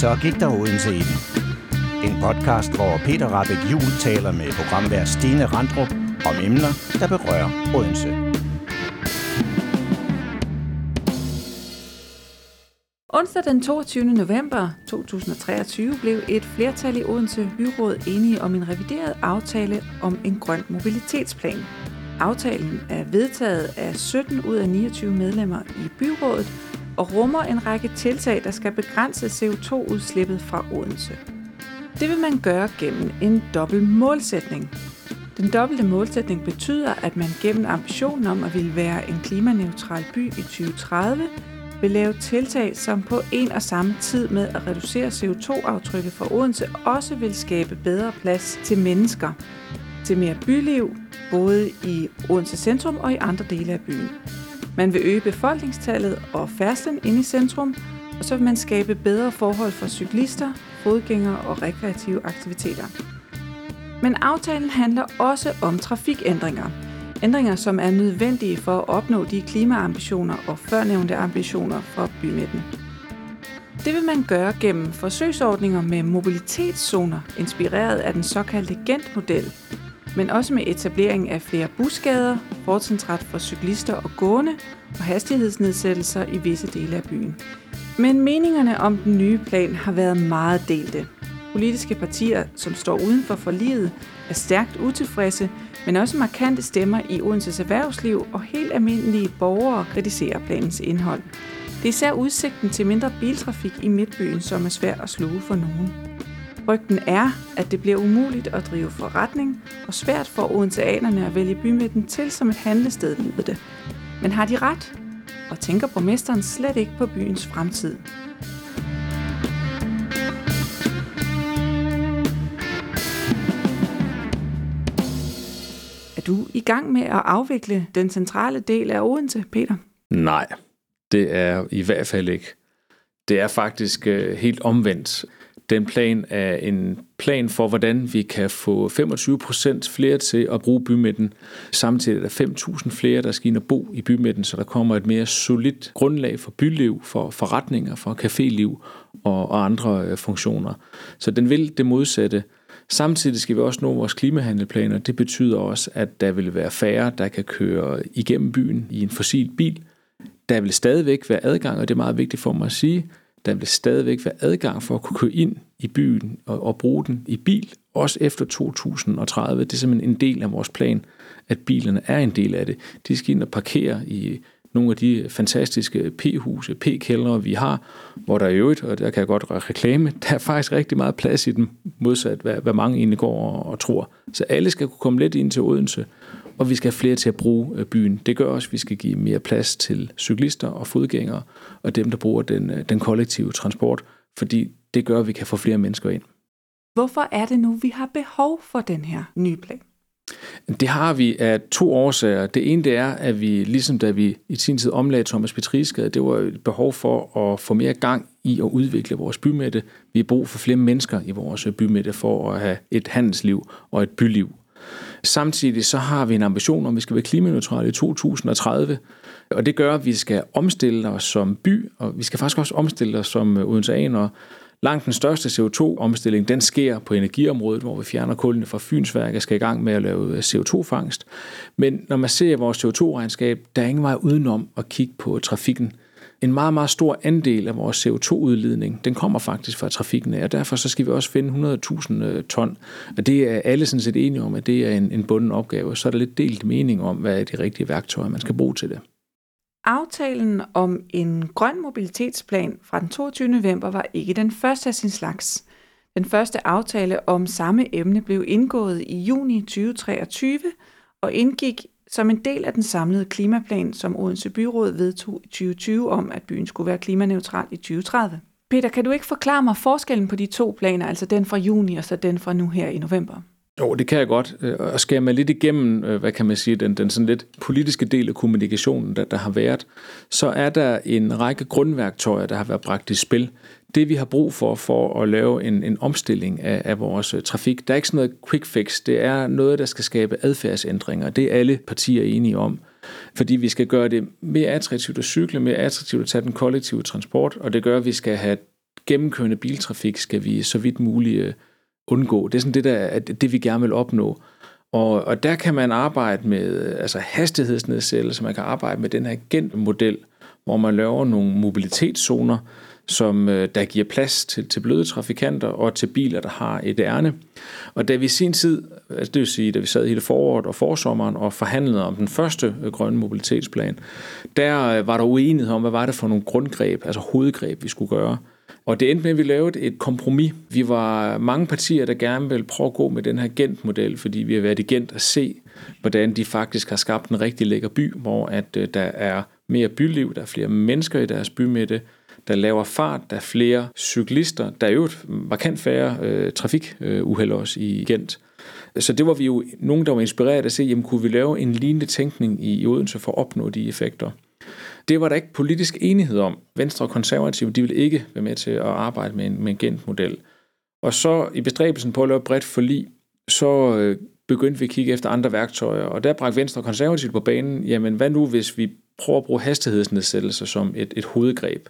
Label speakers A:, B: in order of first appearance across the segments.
A: Så gik der Odense i den. En podcast, hvor Peter Rabeck Jul taler med programvært Stine Randrup om emner, der berører Odense.
B: Onsdag den 22. november 2023 blev et flertal i Odense Byråd enige om en revideret aftale om en grøn mobilitetsplan. Aftalen er vedtaget af 17 ud af 29 medlemmer i byrådet og rummer en række tiltag, der skal begrænse CO2-udslippet fra Odense. Det vil man gøre gennem en dobbelt målsætning. Den dobbelte målsætning betyder, at man gennem ambitionen om at ville være en klimaneutral by i 2030 vil lave tiltag, som på en og samme tid med at reducere CO2-aftrykket fra Odense også vil skabe bedre plads til mennesker, til mere byliv, både i Odense centrum og i andre dele af byen. Man vil øge befolkningstallet og færdslen ind i centrum, og så vil man skabe bedre forhold for cyklister, fodgængere og rekreative aktiviteter. Men aftalen handler også om trafikændringer. Ændringer, som er nødvendige for at opnå de klimaambitioner og førnævnte ambitioner for bymidten. Det vil man gøre gennem forsøgsordninger med mobilitetszoner, inspireret af den såkaldte Gent-model, men også med etablering af flere busgader, fortrinsret for cyklister og gående og hastighedsnedsættelser i visse dele af byen. Men meningerne om den nye plan har været meget delte. Politiske partier, som står uden for forliget, er stærkt utilfredse, men også markante stemmer i Odenses erhvervsliv og helt almindelige borgere kritiserer planens indhold. Det er især udsigten til mindre biltrafik i midtbyen, som er svær at sluge for nogen. Rygten er, at det bliver umuligt at drive forretning og svært for odenseanerne at vælge bymidten til som et handlested, lyder det. Men har de ret? Og tænker borgmesteren slet ikke på byens fremtid? Er du i gang med at afvikle den centrale del af Odense, Peter?
C: Nej, det er i hvert fald ikke. Det er faktisk øh, helt omvendt. Den plan er en plan for, hvordan vi kan få 25 procent flere til at bruge bymidten. Samtidig er der 5.000 flere, der skal ind og bo i bymidten, så der kommer et mere solidt grundlag for byliv, for forretninger, for caféliv og, og andre øh, funktioner. Så den vil det modsatte. Samtidig skal vi også nå vores klimahandelplaner. Det betyder også, at der vil være færre, der kan køre igennem byen i en fossil bil. Der vil stadigvæk være adgang, og det er meget vigtigt for mig at sige, der vil stadigvæk være adgang for at kunne køre ind i byen og, og bruge den i bil, også efter 2030. Det er simpelthen en del af vores plan, at bilerne er en del af det. De skal ind og parkere i nogle af de fantastiske P-huse, P-kældre, vi har, hvor der i øvrigt, og der kan jeg godt reklame, der er faktisk rigtig meget plads i dem, modsat hvad, hvad mange egentlig går og, og tror. Så alle skal kunne komme lidt ind til Odense, og vi skal have flere til at bruge øh, byen. Det gør også, at vi skal give mere plads til cyklister og fodgængere, og dem, der bruger den, øh, den kollektive transport, fordi det gør, at vi kan få flere mennesker ind.
B: Hvorfor er det nu, vi har behov for den her nye plan?
C: Det har vi af to årsager. Det ene det er, at vi, ligesom da vi i sin tid omlagde Thomas Petrisgade, det var et behov for at få mere gang i at udvikle vores bymidte. Vi har brug for flere mennesker i vores bymidte for at have et handelsliv og et byliv. Samtidig så har vi en ambition om, at vi skal være klimaneutrale i 2030, og det gør, at vi skal omstille os som by, og vi skal faktisk også omstille os som øh, odenseanere. Langt den største CO2-omstilling, den sker på energiområdet, hvor vi fjerner kullene fra Fynsværk og skal i gang med at lave øh, CO2-fangst. Men når man ser vores CO2-regnskab, der er ingen vej udenom at kigge på trafikken en meget, meget stor andel af vores CO2-udledning, den kommer faktisk fra trafikken af, og derfor så skal vi også finde 100.000 øh, ton. Og det er alle sådan set enige om, at det er en, en bunden opgave. Så er der lidt delt mening om, hvad er de rigtige værktøjer, man skal bruge til det.
B: Aftalen om en grøn mobilitetsplan fra den 22. november var ikke den første af sin slags. Den første aftale om samme emne blev indgået i juni 2023 og indgik som en del af den samlede klimaplan, som Odense Byråd vedtog i 2020 om, at byen skulle være klimaneutral i 2030. Peter, kan du ikke forklare mig forskellen på de to planer, altså den fra juni og så den fra nu her i november?
C: Jo, det kan jeg godt. Øh, og skal man lidt igennem, øh, hvad kan man sige, den, den sådan lidt politiske del af kommunikationen, der, der har været, så er der en række grundværktøjer, der har været bragt i spil. Det vi har brug for, for at lave en, en omstilling af, af vores øh, trafik, der er ikke sådan noget quick fix. Det er noget, der skal skabe adfærdsændringer. Det er alle partier enige om. Fordi vi skal gøre det mere attraktivt at cykle, mere attraktivt at tage den kollektive transport, og det gør, at vi skal have gennemkørende biltrafik skal vi så vidt muligt øh, undgå. Det er sådan det, der, er det vi gerne vil opnå. Og, og der kan man arbejde med øh, altså hastighedsnedsættelse, man kan arbejde med den her agentmodel, hvor man laver nogle mobilitetszoner, som øh, der giver plads til, til bløde trafikanter og til biler, der har et ærne. Og da vi i sin tid, altså det vil sige, da vi sad hele foråret og forsommeren og forhandlede om den første øh, grønne mobilitetsplan, der øh, var der uenighed om, hvad var det for nogle grundgreb, altså hovedgreb, vi skulle gøre. Og det endte med, at vi lavede et kompromis. Vi var mange partier, der gerne ville prøve at gå med den her Gent-model, fordi vi har været i Gent at se, hvordan de faktisk har skabt en rigtig lækker by, hvor at øh, der er mere byliv, der er flere mennesker i deres bymidte, der laver fart, der er flere cyklister, der er jo markant færre øh, trafikuheld også i Gent. Så det var vi jo nogen, der var inspireret af at se, jamen kunne vi lave en lignende tænkning i, i Odense for at opnå de effekter. Det var der ikke politisk enighed om. Venstre og konservative, de ville ikke være med til at arbejde med en, med en Gent-model. Og så i bestræbelsen på at lave bredt forlig, så øh, begyndte vi at kigge efter andre værktøjer, og der bragte Venstre og konservative på banen, jamen hvad nu hvis vi prøver at bruge hastighedsnedsættelser som et, et hovedgreb?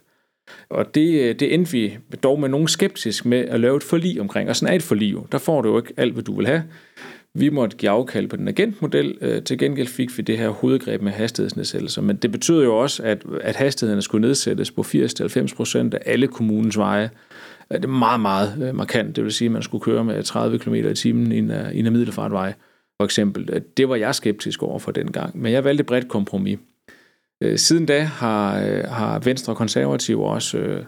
C: Og det, øh, det endte vi dog med nogen skeptisk med at lave et forlig omkring. Og sådan er et forlig jo. Der får du jo ikke alt, hvad du vil have. Vi måtte give afkald på den agentmodel. Øh, til gengæld fik vi det her hovedgreb med hastighedsnedsættelser. Men det betyder jo også, at, at hastighederne skulle nedsættes på 80-90 procent af alle kommunens veje. Det er meget, meget øh, markant. Det vil sige, at man skulle køre med 30 km i timen i en, i en middelfartvej. For eksempel. Det var jeg skeptisk over for dengang. Men jeg valgte et bredt kompromis. Øh, siden da har, øh, har Venstre og Konservative også øh,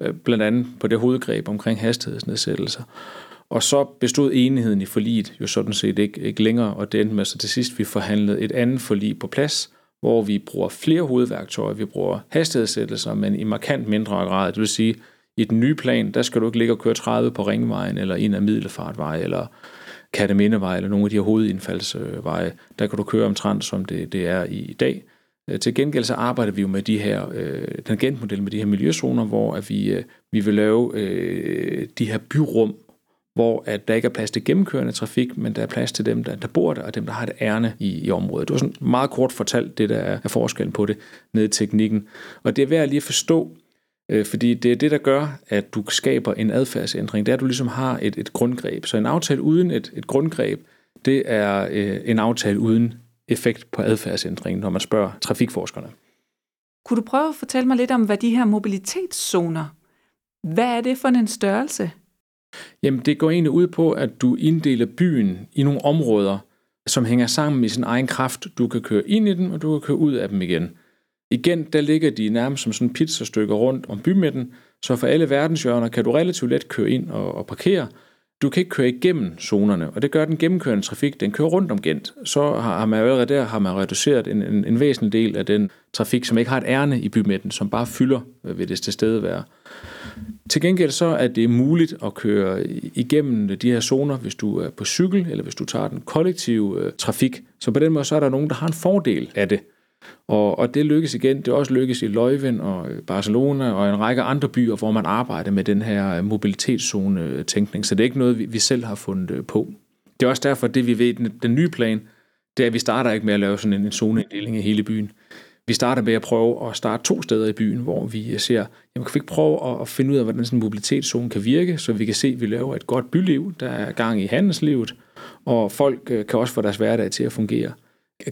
C: øh, blandt andet på det hovedgreb omkring hastighedsnedsættelser. Og så bestod enigheden i forliget jo sådan set ikke, ikke længere, og det endte med, så til sidst vi forhandlede et andet forlig på plads, hvor vi bruger flere hovedværktøjer. Vi bruger hastighedssættelser, men i markant mindre grad. Det vil sige, i den nye plan, der skal du ikke ligge og køre 30 på ringvejen, eller en af middelfartvej, eller Kattemindevej, eller nogle af de her hovedindfaldsveje. Der kan du køre omtrent, som det, det er i dag. Øh, til gengæld så arbejder vi jo med de her øh, tangentmodel med de her miljøzoner, hvor at vi, øh, vi vil lave øh, de her byrum, hvor at der ikke er plads til gennemkørende trafik, men der er plads til dem, der, der bor der, og dem, der har et ærne i, i området. Det var sådan meget kort fortalt, det der er, er forskellen på det ned i teknikken. Og det er værd at lige at forstå, øh, fordi det er det, der gør, at du skaber en adfærdsændring. Det er, at du ligesom har et, et grundgreb. Så en aftale uden et, et grundgreb, det er øh, en aftale uden effekt på adfærdsændringen, når man spørger trafikforskerne.
B: Kunne du prøve at fortælle mig lidt om, hvad de her mobilitetszoner, hvad er det for en størrelse?
C: Jamen, det går egentlig ud på, at du inddeler byen i nogle områder, som hænger sammen i sin egen kraft. Du kan køre ind i dem, og du kan køre ud af dem igen. Igen, der ligger de nærmest som sådan pizzastykker rundt om bymidten, så for alle verdenshjørner kan du relativt let køre ind og, og parkere, du kan ikke køre igennem zonerne, og det gør den gennemkørende trafik, den kører rundt om Gent. Så har man allerede der har man reduceret en, en, en væsentlig del af den trafik, som ikke har et ærne i bymidten, som bare fylder øh, ved det sted være. Til gengæld så er det muligt at køre igennem de her zoner, hvis du er på cykel, eller hvis du tager den kollektive øh, trafik. Så på den måde så er der nogen, der har en fordel af det. Og, og det lykkes igen. Det også lykkes i Leuven og øh, Barcelona og en række andre byer, hvor man arbejder med den her øh, mobilitetszone-tænkning. Øh, så det er ikke noget, vi, vi selv har fundet på. Det er også derfor, det vi ved, den, den nye plan, det er, at vi starter ikke med at lave sådan en, en zoneinddeling af hele byen. Vi starter med at prøve at starte to steder i byen, hvor vi ser, jamen kan vi ikke prøve at finde ud af, hvordan sådan en mobilitetszone kan virke, så vi kan se, at vi laver et godt byliv, der er gang i handelslivet, og folk kan også få deres hverdag til at fungere.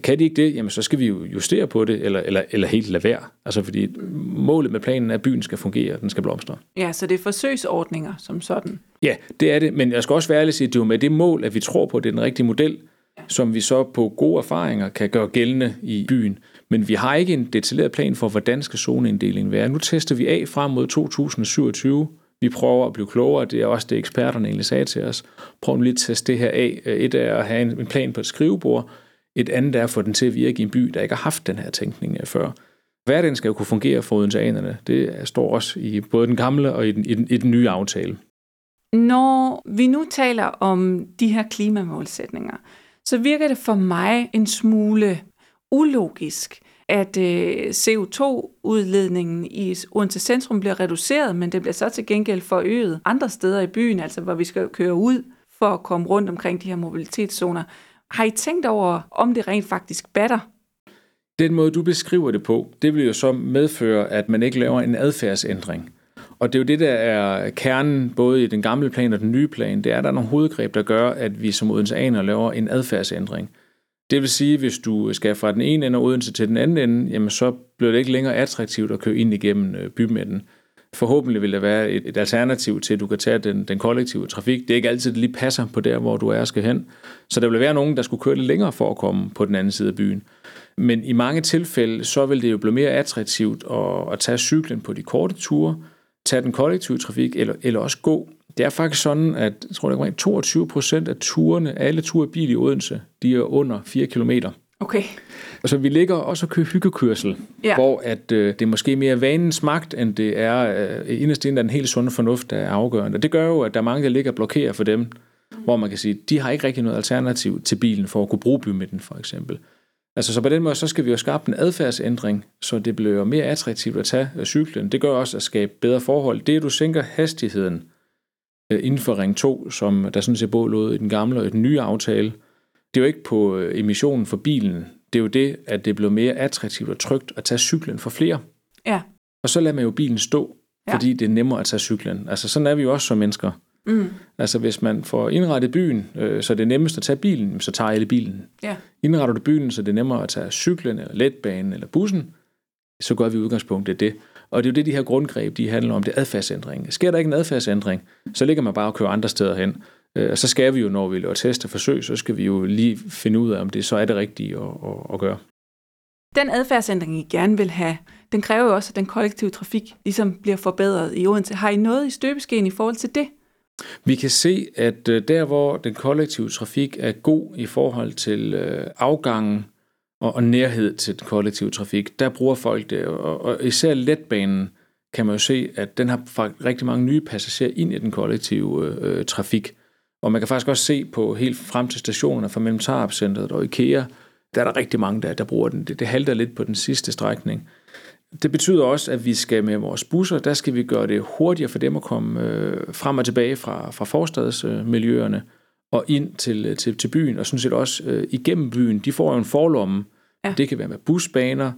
C: Kan de ikke det, jamen så skal vi jo justere på det, eller, eller, eller helt lade være. Altså fordi målet med planen er, at byen skal fungere, den skal blomstre.
B: Ja, så det er forsøgsordninger som sådan.
C: Ja, det er det, men jeg skal også være ærlig sige, at det er med det mål, at vi tror på, at det er den rigtige model, ja. som vi så på gode erfaringer kan gøre gældende i byen. Men vi har ikke en detaljeret plan for, hvordan skal zoneinddelingen være. Nu tester vi af frem mod 2027. Vi prøver at blive klogere, det er også det, eksperterne egentlig sagde til os. Prøv lige at teste det her af. Et er at have en plan på et skrivebord, et andet er at få den til at virke i en by, der ikke har haft den her tænkning øh, før. Hverdagen skal jo kunne fungere for odenseanerne. Det står også i både den gamle og i den, i den, i den nye aftale.
B: Når vi nu taler om de her klimamålsætninger, så virker det for mig en smule ulogisk, at øh, CO2-udledningen i Odense Centrum bliver reduceret, men det bliver så til gengæld forøget andre steder i byen, altså hvor vi skal køre ud for at komme rundt omkring de her mobilitetszoner. Har I tænkt over, om det rent faktisk batter?
C: Den måde, du beskriver det på, det vil jo så medføre, at man ikke laver en adfærdsændring. Og det er jo det, der er kernen både i den gamle plan og den nye plan. Det er, at der er nogle hovedgreb, der gør, at vi som Odenseaner laver en adfærdsændring. Det vil sige, at hvis du skal fra den ene ende af Odense til den anden ende, jamen så bliver det ikke længere attraktivt at køre ind igennem øh, bymidten. Forhåbentlig vil der være et, et alternativ til, at du kan tage den, den kollektive trafik. Det er ikke altid, det lige passer på der, hvor du er og skal hen. Så der vil være nogen, der skulle køre lidt længere for at komme på den anden side af byen. Men i mange tilfælde, så vil det jo blive mere attraktivt at, at tage cyklen på de korte ture, tage den kollektive trafik, eller, eller også gå. Det er faktisk sådan, at jeg tror, det er 22 procent af turene, alle ture i bil i Odense, de er under 4 kilometer.
B: Okay.
C: Altså, vi ligger også og kører hyggekørsel,
B: Ja.
C: hvor at, øh, det er måske mere vanens magt, end det er øh, inderst inde, den helt sunde fornuft, der er afgørende. Og det gør jo, at der er mange, der ligger og blokerer for dem, hvor man kan sige, de har ikke rigtig noget alternativ til bilen for at kunne bruge bymidten, for eksempel. Altså, så på den måde, så skal vi jo skabe en adfærdsændring, så det bliver mere attraktivt at tage øh, cyklen. Det gør også at skabe bedre forhold. Det, at du sænker hastigheden øh, inden for Ring 2, som der sådan set både lå i den gamle og i den nye aftale, det er jo ikke på øh, emissionen for bilen. Det er jo det, at det bliver mere attraktivt og trygt at tage cyklen for flere.
B: Ja.
C: Og så lader man jo bilen stå,
B: Ja.
C: fordi det er nemmere at tage cyklen. Altså sådan er vi jo også som mennesker.
B: Mm.
C: Altså hvis man får indrettet byen, øh, så det er nemmest at tage bilen, så tager alle bilen.
B: Ja.
C: Indretter du byen, så det er nemmere at tage cyklen, eller letbanen, eller bussen, så gør vi i udgangspunktet det. Og det er jo det, de her grundgreb, de handler om, det er adfærdsændring. Sker der ikke en adfærdsændring, så ligger man bare og kører andre steder hen. Øh, Og så skal vi jo, når vi laver test og forsøg, så skal vi jo lige finde ud af, om det så er det rigtige at, at, at gøre.
B: Den adfærdsændring, I gerne vil have, den kræver jo også, at den kollektive trafik ligesom bliver forbedret i Odense. Har I noget i støbeskeen i forhold til det?
C: Vi kan se, at øh, der, hvor den kollektive trafik er god i forhold til øh, afgangen og, og nærhed til den kollektive trafik, der bruger folk det. Og, og især letbanen kan man jo se, at den har rigtig mange nye passagerer ind i den kollektive øh, trafik. Og man kan faktisk også se på helt frem til stationerne fra mellem Tarp-centret og IKEA, der er der rigtig mange, der, der bruger den. Det, det halter lidt på den sidste strækning. Det betyder også, at vi skal med vores busser, der skal vi gøre det hurtigere for dem at komme øh, frem og tilbage fra, fra forstadsmiljøerne øh, og ind til, til, til byen, og sådan set også øh, igennem byen. De får jo en forlomme.
B: Ja.
C: Det kan være med busbaner,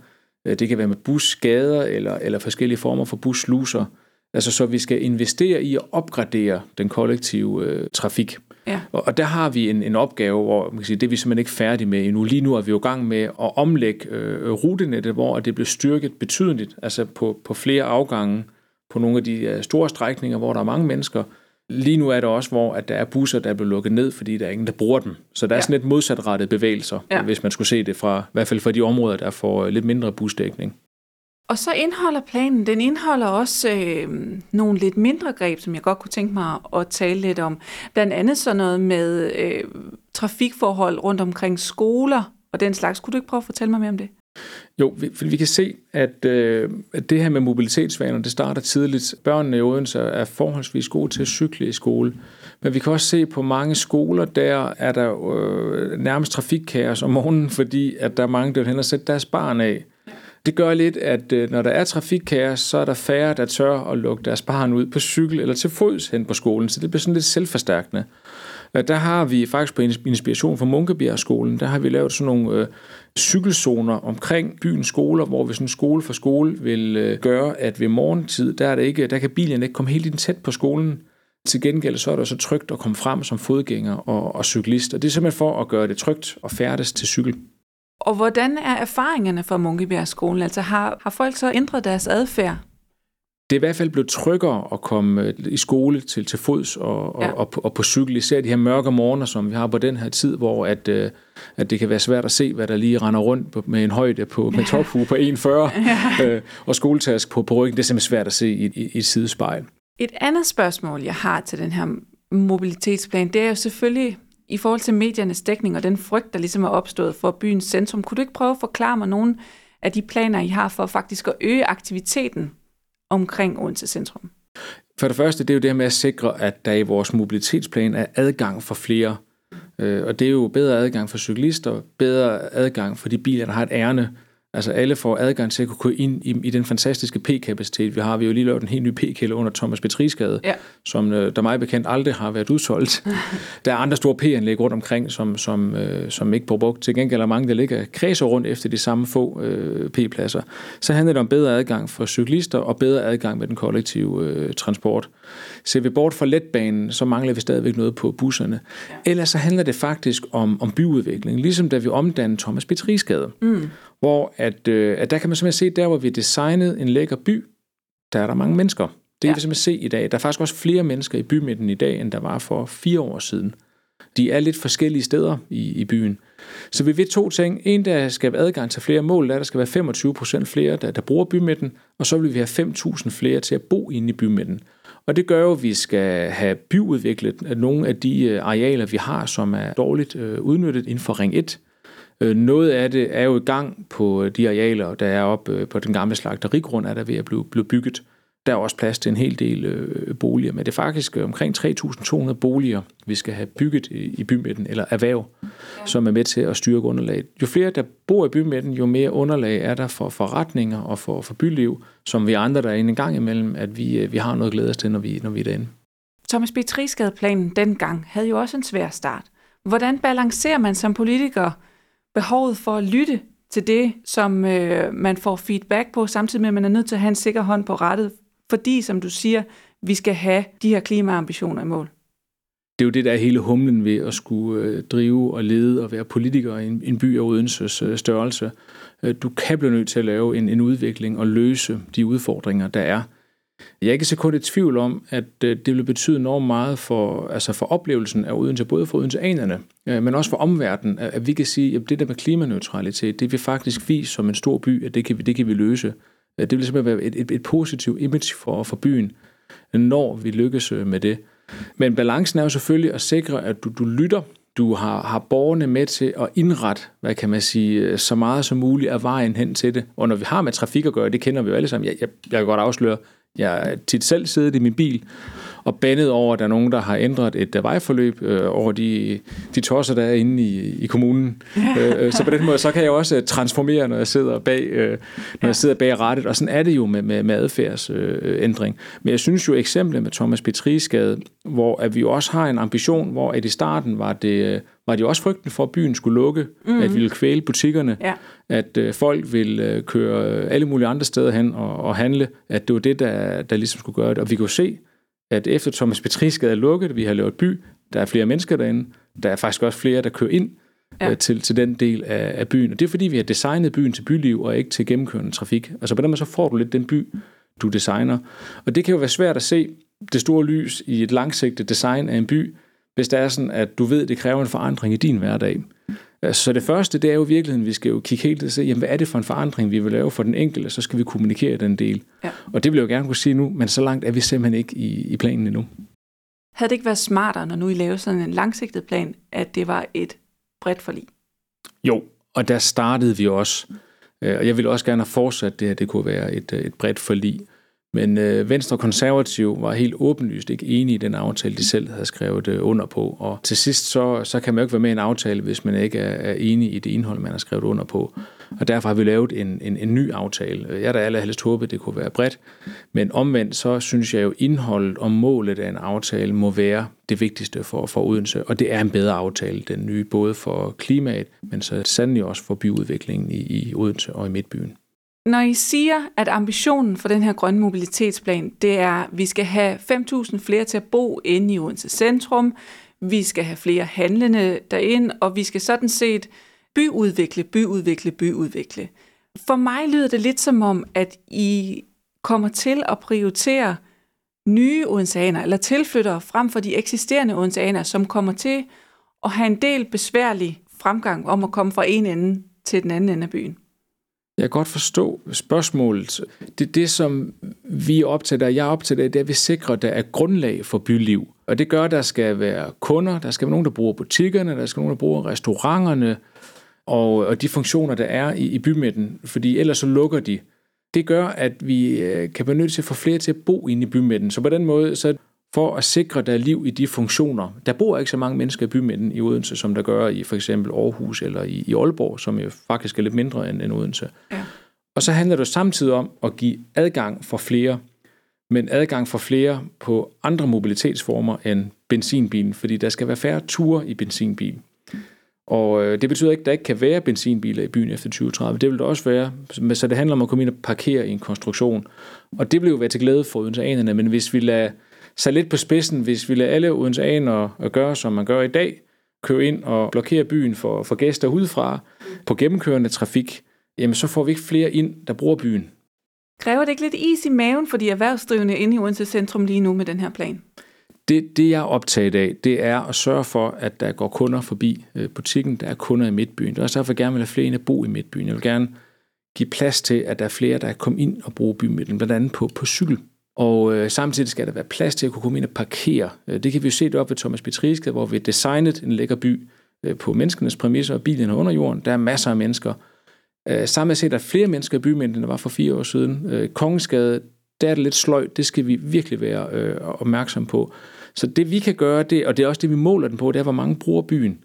C: øh, det kan være med busgader eller, eller forskellige former for bussluser. Altså, så vi skal investere i at opgradere den kollektive øh, trafik.
B: Ja.
C: Og, og der har vi en, en opgave, hvor man kan sige, det er vi simpelthen ikke færdige med endnu. Lige nu er vi jo i gang med at omlægge øh, rutenettet, hvor det bliver styrket betydeligt, altså på, på flere afgange, på nogle af de øh, store strækninger, hvor der er mange mennesker. Lige nu er det også, hvor at der er busser, der er blevet lukket ned, fordi der er ingen, der bruger dem. Så der er
B: Ja.
C: sådan lidt modsatrettede bevægelser, Ja. hvis man skulle se det fra, i hvert fald fra de områder, der får øh, lidt mindre busdækning.
B: Og så indeholder planen, den indeholder også øh, nogle lidt mindre greb, som jeg godt kunne tænke mig at tale lidt om. Blandt andet sådan noget med øh, trafikforhold rundt omkring skoler og den slags. Kunne du ikke prøve at fortælle mig mere om det?
C: Jo, vi, for vi kan se, at, øh, at det her med mobilitetsvaner, det starter tidligt. Børnene i Odense er forholdsvis gode til at cykle i skole. Men vi kan også se på mange skoler, der er der øh, nærmest trafikkaos om morgenen, fordi at der er mange, der vil hen og sætte deres barn af. Det gør lidt, at øh, når der er trafikkaos, så er der færre, der tør at lukke deres barn ud på cykel eller til fods hen på skolen. Så det bliver sådan lidt selvforstærkende. Øh, der har vi faktisk på inspiration fra Munkebjergskolen, der har vi lavet sådan nogle øh, cykelzoner omkring byens skoler, hvor vi sådan skole for skole vil øh, gøre, at ved morgentid, der, er det ikke, der kan bilen ikke komme helt ind tæt på skolen. Til gengæld så er det så trygt at komme frem som fodgænger og, og cyklist, og det er simpelthen for at gøre det trygt og færdes til cykel.
B: Og hvordan er erfaringerne fra Munkebjerg skolen? Altså har, har folk så ændret deres adfærd?
C: det er i hvert fald blevet tryggere at komme øh, i skole til, til fods og,
B: Ja.
C: ja. og, og, på- og på cykel. Især de her mørke morgener, som vi har på den her tid, hvor at, øh, at det kan være svært at se, hvad der lige render rundt med en højde på, med tophue på 1,40 øh, og skoletask på, på ryggen. Det er simpelthen svært at se i, i, i et sidespejl.
B: Et andet spørgsmål, jeg har til den her mobilitetsplan, det er jo selvfølgelig i forhold til mediernes dækning og den frygt, der ligesom er opstået for byens centrum. Kunne du ikke prøve at forklare mig nogle af de planer, I har for faktisk at øge aktiviteten omkring Odense Centrum?
C: For det første, det er jo det her med at sikre, at der i vores mobilitetsplan er adgang for flere. Øh, og det er jo bedre adgang for cyklister, bedre adgang for de biler, der har et ærne. Altså alle får adgang til at kunne gå ind i, i den fantastiske P-kapacitet, vi har. Vi jo lige lavet en helt ny P-kælder under Thomas Petrisgade,
B: Ja.
C: som øh, der mig bekendt aldrig har været udsolgt. der er andre store P-anlæg rundt omkring, som, som, øh, som ikke bliver brugt. Til gengæld er mange, der ligger kredser rundt efter de samme få øh, P-pladser. Så handler det om bedre adgang for cyklister og bedre adgang med den kollektive øh, transport. Ser vi bort fra letbanen, så mangler vi stadigvæk noget på busserne. Ja. Ellers så handler det faktisk om, om byudvikling, ligesom da vi omdannede Thomas Petrisgade. Mm. Hvor at, øh, at der kan man simpelthen se, der hvor vi har designet en lækker by, der er der mange mennesker. Det kan
B: Ja.
C: vi simpelthen se i dag. Der er faktisk også flere mennesker i bymidten i dag, end der var for fire år siden. De er lidt forskellige steder i, i byen. Så vi vil to ting. En, der skal være adgang til flere mål, der, er, der skal være 25 procent flere, der, der bruger bymidten, og så vil vi have 5.000 flere til at bo inde i bymidten. Og det gør jo, at vi skal have byudviklet nogle af de øh, arealer, vi har, som er dårligt øh, udnyttet inden for Ring 1. Øh, Noget af det er jo i gang på de arealer, der er oppe øh, på den gamle slagterigrund, er der ved at blive, blive bygget. Der er også plads til en hel del øh, boliger, men det er faktisk øh, omkring 3.200 boliger, vi skal have bygget i, i bymidten, eller erhverv, ja. som er med til at styrke underlaget. Jo flere, der bor i bymidten, jo mere underlag er der for forretninger og for, for byliv, som vi andre, der er inde en gang imellem, at vi, øh, vi har noget glæde os til, når vi, når vi er derinde.
B: Thomas B. Trisgade-planen dengang havde jo også en svær start. Hvordan balancerer man som politiker behovet for at lytte til det, som øh, man får feedback på, samtidig med, at man er nødt til at have en sikker hånd på rettet, fordi, som du siger, vi skal have de her klimaambitioner i mål.
C: det er jo det, der er hele humlen ved at skulle øh, drive og lede og være politiker i en, en by af Odenses øh, størrelse. Øh, du kan blive nødt til at lave en, en udvikling og løse de udfordringer, der er. Jeg er ikke så kun i tvivl om, at øh, det vil betyde enormt meget for, altså for oplevelsen af Odense, både for odenseanerne, øh, men også for omverdenen, at vi kan sige, at det der med klimaneutralitet, det vil faktisk vise som en stor by, at det kan vi, det kan vi løse. Øh, det vil simpelthen være et, et, et positivt image for, for byen, når vi lykkes med det. Men balancen er jo selvfølgelig at sikre, at du, du lytter, du har, har borgerne med til at indrette, hvad kan man sige, så meget som muligt af vejen hen til det. Og når vi har med trafik at gøre, det kender vi jo alle sammen. Jeg, jeg, jeg kan godt afsløre, jeg er tit selv siddet i min bil og bandet over, at der er nogen, der har ændret et øh, vejforløb øh, over de, de tosser, der er inde i, i kommunen. øh, så på den måde, så kan jeg også øh, transformere, når jeg sidder bag, øh, når jeg sidder bag rattet. Og sådan er det jo med, med, med adfærdsændring. Øh. Men jeg synes jo eksemplet med Thomas Petrisgade, hvor at vi også har en ambition, hvor at i starten var det, øh, var det jo også frygten for, at byen skulle lukke, mm-hmm. at vi ville kvæle butikkerne,
B: Ja.
C: at øh, folk ville øh, køre alle mulige andre steder hen og, og handle, at det var det, der, der ligesom skulle gøre det. Og vi kunne se, at efter Thomas Petrisgade er lukket, vi har lavet by, der er flere mennesker derinde, der er faktisk også flere, der kører ind
B: Ja.
C: ja. øh, til, til den del af, af byen. Og det er fordi, vi har designet byen til byliv og ikke til gennemkørende trafik. Altså på den måde, så får du lidt den by, du designer. Og det kan jo være svært at se det store lys i et langsigtet design af en by, hvis det er sådan, at du ved, at det kræver en forandring i din hverdag. Altså, Så det første, det er jo i virkeligheden, vi skal jo kigge helt og se, jamen, hvad er det for en forandring, vi vil lave for den enkelte, så skal vi kommunikere den del.
B: Ja.
C: Og det vil jeg jo gerne kunne sige nu, men så langt er vi simpelthen ikke i, i planen endnu.
B: Havde det ikke været smartere, når nu I lavede sådan en langsigtet plan, at det var et bredt forlig?
C: Jo, og der startede vi også. Øh, Og jeg ville også gerne have fortsat det her, det kunne være et, øh, et bredt forlig. Men øh, Venstre og Konservativ var helt åbenlyst ikke enige i den aftale, de selv havde skrevet øh, under på. Og til sidst, så, så kan man jo ikke være med i en aftale, hvis man ikke er, er enig i det indhold, man har skrevet under på. Og derfor har vi lavet en, en, en ny aftale. Jeg der da allerhelst håbet, det kunne være bredt. Men omvendt, så synes jeg jo, indholdet og målet af en aftale må være det vigtigste for, for Odense. Og det er en bedre aftale, den nye, både for klimaet, men så sandelig også for byudviklingen i, i Odense og i Midtbyen.
B: Når I siger, at ambitionen for den her grønne mobilitetsplan, det er, at vi skal have 5.000 flere til at bo inde i Odense Centrum, vi skal have flere handlende derind, og vi skal sådan set byudvikle, byudvikle, byudvikle. For mig lyder det lidt som om, at I kommer til at prioritere nye odenseaner, eller tilflyttere frem for de eksisterende odenseaner, som kommer til at have en del besværlig fremgang om at komme fra en ende til den anden ende af byen.
C: Jeg kan godt forstå spørgsmålet. Det, det som vi er optaget af, jeg er optaget af, det er, at vi sikrer, at der er grundlag for byliv. Og det gør, at der skal være kunder, der skal være nogen, der bruger butikkerne, der skal være nogen, der bruger restauranterne, og, og de funktioner, der er i, i bymidten, fordi ellers så lukker de. Det gør, at vi øh, kan være nødt til at få flere til at bo inde i bymidten. Så på den måde, så for at sikre, der er liv i de funktioner. Der bor ikke så mange mennesker i bymidten i Odense, som der gør i for eksempel Aarhus eller i, i Aalborg, som jo faktisk er lidt mindre end, end Odense. Ja. Og så handler det samtidig om at give adgang for flere, men adgang for flere på andre mobilitetsformer end benzinbilen, fordi der skal være færre ture i benzinbil. Og øh, det betyder ikke, at der ikke kan være benzinbiler i byen efter 2030. Det vil der også være. Så det handler om at komme ind og parkere i en konstruktion. Og det vil jo være til glæde for odenseanerne, men hvis vi lader sig lidt på spidsen, hvis vi lader alle odenseanere gøre, som man gør i dag, køre ind og blokere byen for, for gæster udefra på gennemkørende trafik, jamen så får vi ikke flere ind, der bruger byen.
B: Kræver det ikke lidt is i maven for de erhvervsdrivende inde i Odense Centrum lige nu med den her plan?
C: Det, det jeg er optaget af, det er at sørge for, at der går kunder forbi øh, butikken, der er kunder i midtbyen. Det er også derfor, jeg gerne vil have flere ind at bo i midtbyen. Jeg vil gerne give plads til, at der er flere, der kan komme ind og bruge bymidten, blandt andet på, på cykel. Og øh, samtidig skal der være plads til at kunne komme ind og parkere. Øh, det kan vi jo se det op ved Thomas Petriske, hvor vi har designet en lækker by øh, på menneskenes præmisser, og bilen er under jorden. Der er masser af mennesker. Øh, samtidig set er der flere mennesker i bymidten, end der var for fire år siden. Øh, Kongensgade, der er det lidt sløjt. Det skal vi virkelig være øh, opmærksom på. Så det vi kan gøre, det, og det er også det, vi måler den på, det er, hvor mange bruger byen.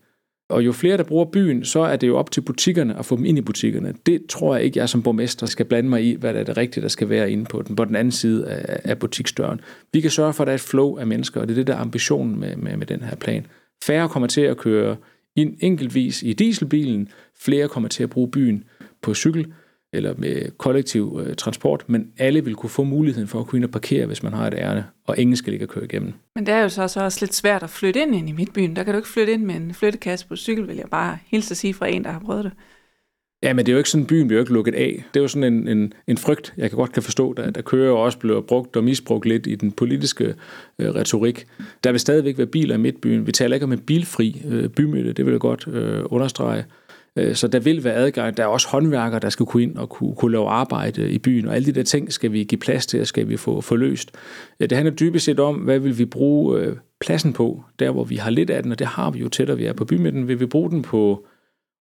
C: Og jo flere, der bruger byen, så er det jo op til butikkerne at få dem ind i butikkerne. Det tror jeg ikke, jeg som borgmester skal blande mig i, hvad der er det rigtige, der skal være inde på den, på den anden side af, af butiksdøren. Vi kan sørge for, at der er et flow af mennesker, og det er det, der er ambitionen med, med, med den her plan. Færre kommer til at køre ind enkeltvis i dieselbilen, flere kommer til at bruge byen på cykel, eller med kollektiv øh, transport, men alle vil kunne få muligheden for at kunne ind og parkere, hvis man har et ærne, og ingen skal ikke at køre igennem.
B: Men det er jo så, så også lidt svært at flytte ind, ind i midtbyen. Der kan du ikke flytte ind med en flyttekasse på cykel, vil jeg bare hilse at sige fra en, der har prøvet det.
C: Ja, men det er jo ikke sådan, byen bliver jo ikke lukket af. Det er jo sådan en, en, en frygt, jeg kan godt kan forstå, der, der kører og også bliver brugt og misbrugt lidt i den politiske øh, retorik. Der vil stadigvæk være biler i midtbyen. Vi taler ikke om en bilfri øh, bymidte, det vil jeg godt øh, understrege. Øh, så der vil være adgang. Der er også håndværkere, der skal kunne ind og kunne, kunne lave arbejde i byen, og alle de der ting skal vi give plads til, og skal vi få få løst. Øh, det handler dybest set om, hvad vil vi bruge øh, pladsen på, der hvor vi har lidt af den, og det har vi jo tættere vi er på bymidten. Vil vi bruge den på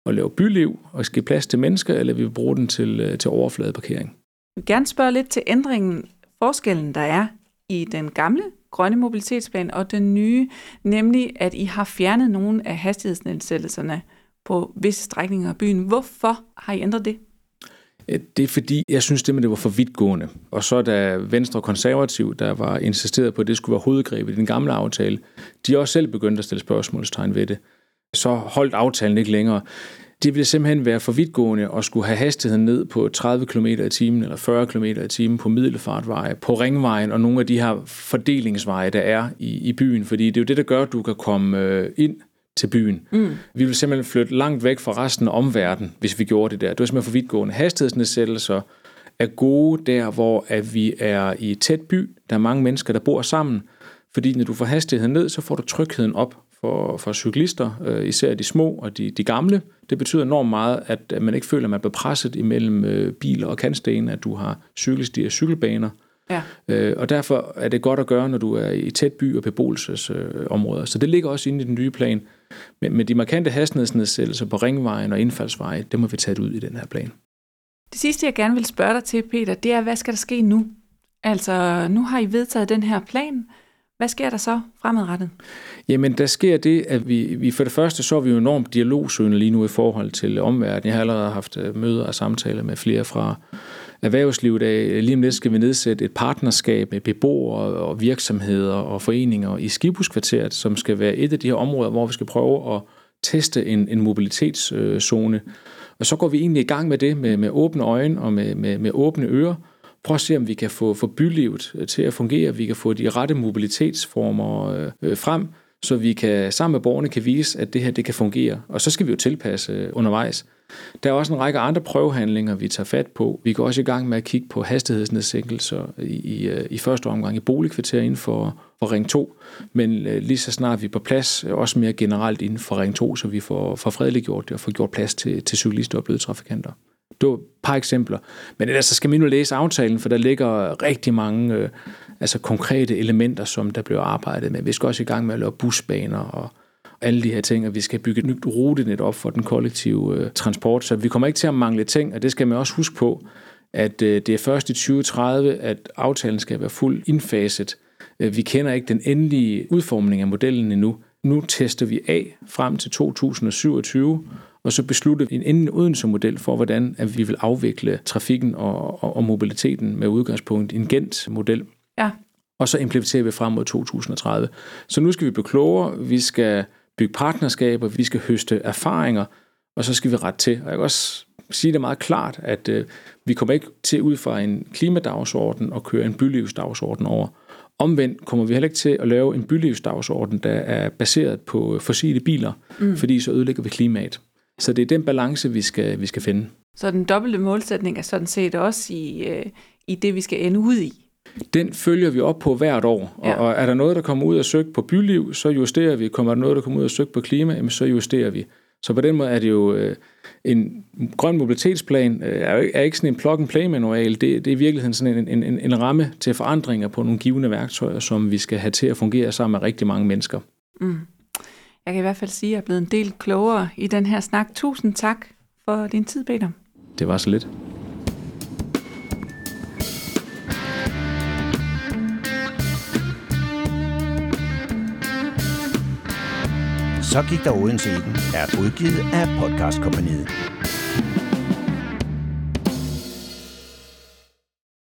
C: at lave byliv og give plads til mennesker, eller vil vi bruge den til, til overfladeparkering?
B: Jeg vil gerne spørge lidt til ændringen, forskellen der er i den gamle grønne mobilitetsplan og den nye, nemlig at I har fjernet nogle af hastighedsnedsættelserne på visse strækninger af byen. Hvorfor har I ændret det?
C: Øh, det er fordi, jeg synes det, med det var for vidtgående. Og så da Venstre og Konservativ, der var insisteret på, at det skulle være hovedgrebet i den gamle aftale, de også selv begyndte at stille spørgsmålstegn ved det. Så holdt aftalen ikke længere. Det ville simpelthen være for vidtgående at skulle have hastigheden ned på 30 km i timen eller 40 km i timen på middelfartveje, på ringvejen og nogle af de her fordelingsveje, der er i, i byen. Fordi det er jo det, der gør, at du kan komme øh, ind til byen. Mm. Vi vil simpelthen flytte langt væk fra resten af omverdenen, hvis vi gjorde det der. Det er simpelthen for vidtgående. Hastighedsnedsættelser er gode der, hvor at vi er i et tæt by. Der er mange mennesker, der bor sammen. Fordi når du får hastigheden ned, så får du trygheden op for, for cyklister, øh, især de små og de, de gamle. Det betyder enormt meget, at man ikke føler, at man bliver presset imellem øh, biler og kantsten, at du har cykelstier og cykelbaner. Ja. Øh, og derfor er det godt at gøre, når du er i tæt by og beboelsesområder. Øh, så det ligger også inde i den nye plan. Men med de markante hastighedsnedsættelser på ringvejen og indfaldsveje, det må vi tage ud i den her plan.
B: Det sidste, jeg gerne vil spørge dig til, Peter, det er, hvad skal der ske nu? Altså, nu har I vedtaget den her plan. Hvad sker der så fremadrettet?
C: Jamen, der sker det, at vi, vi for det første, så er vi jo enormt dialogsøgende lige nu i forhold til omverdenen. Jeg har allerede haft øh, møder og samtaler med flere fra erhvervslivet af. Lige om lidt skal vi nedsætte et partnerskab med beboere og virksomheder og foreninger i Skibuskvarteret, som skal være et af de her områder, hvor vi skal prøve at teste en, en mobilitetszone. Og så går vi egentlig i gang med det med, med åbne øjne og med, med, med åbne ører. Prøv at se, om vi kan få, få bylivet øh, til at fungere, vi kan få de rette mobilitetsformer øh, øh, frem, så vi kan sammen med borgerne kan vise, at det her det kan fungere. Og så skal vi jo tilpasse øh, undervejs. Der er også en række andre prøvehandlinger, vi tager fat på. Vi går også i gang med at kigge på hastighedsnedsænkelser i, i, øh, i første omgang i boligkvarter inden for, for Ring 2, men øh, lige så snart vi er på plads, øh, også mere generelt inden for Ring 2, så vi får, får fredeliggjort det og får gjort plads til, til cyklister og bløde trafikanter. Det var et par eksempler. Men ellers så skal man nu læse aftalen, for der ligger rigtig mange øh, altså konkrete elementer, som der bliver arbejdet med. Vi skal også i gang med at lave busbaner og alle de her ting, og vi skal bygge et nyt rutenet op for den kollektive øh, transport, så vi kommer ikke til at mangle ting, og det skal man også huske på, at øh, det er først i 2030, at aftalen skal være fuldt indfaset. Vi kender ikke den endelige udformning af modellen endnu. Nu tester vi af frem til 2027, og så beslutter vi en endelig Odense-model for, hvordan at vi vil afvikle trafikken og, og, og mobiliteten med udgangspunkt i en Gent-model.
B: Ja.
C: Og så implementerer vi frem mod 2030. Så nu skal vi blive klogere, vi skal bygge partnerskaber, vi skal høste erfaringer, og så skal vi rette til. Og jeg kan også sige det meget klart, at øh, vi kommer ikke til ud fra en klimadagsorden og køre en bylivsdagsorden over. Omvendt kommer vi heller ikke til at lave en bylivsdagsorden, der er baseret på fossile biler, mm. fordi så ødelægger vi klimaet. Så det er den balance, vi skal, vi skal finde.
B: Så den dobbelte målsætning er sådan set også i, øh, i det, vi skal ende ud i?
C: Den følger vi op på hvert år, ja. og, og er der noget, der kommer ud af søg på byliv, så justerer vi. Kommer der noget, der kommer ud af søg på klima, så justerer vi. Så på den måde er det jo øh, en grøn mobilitetsplan, øh, er, er ikke sådan en plug-and-play-manual, det, det er i virkeligheden sådan en, en, en, en ramme til forandringer på nogle givende værktøjer, som vi skal have til at fungere sammen med rigtig mange mennesker. Mm.
B: Jeg kan i hvert fald sige, at jeg er blevet en del klogere i den her snak. Tusind tak for din tid, Peter.
C: Det var så lidt.
A: Så gik der Odense i den. Er udgivet af podcastkompaniet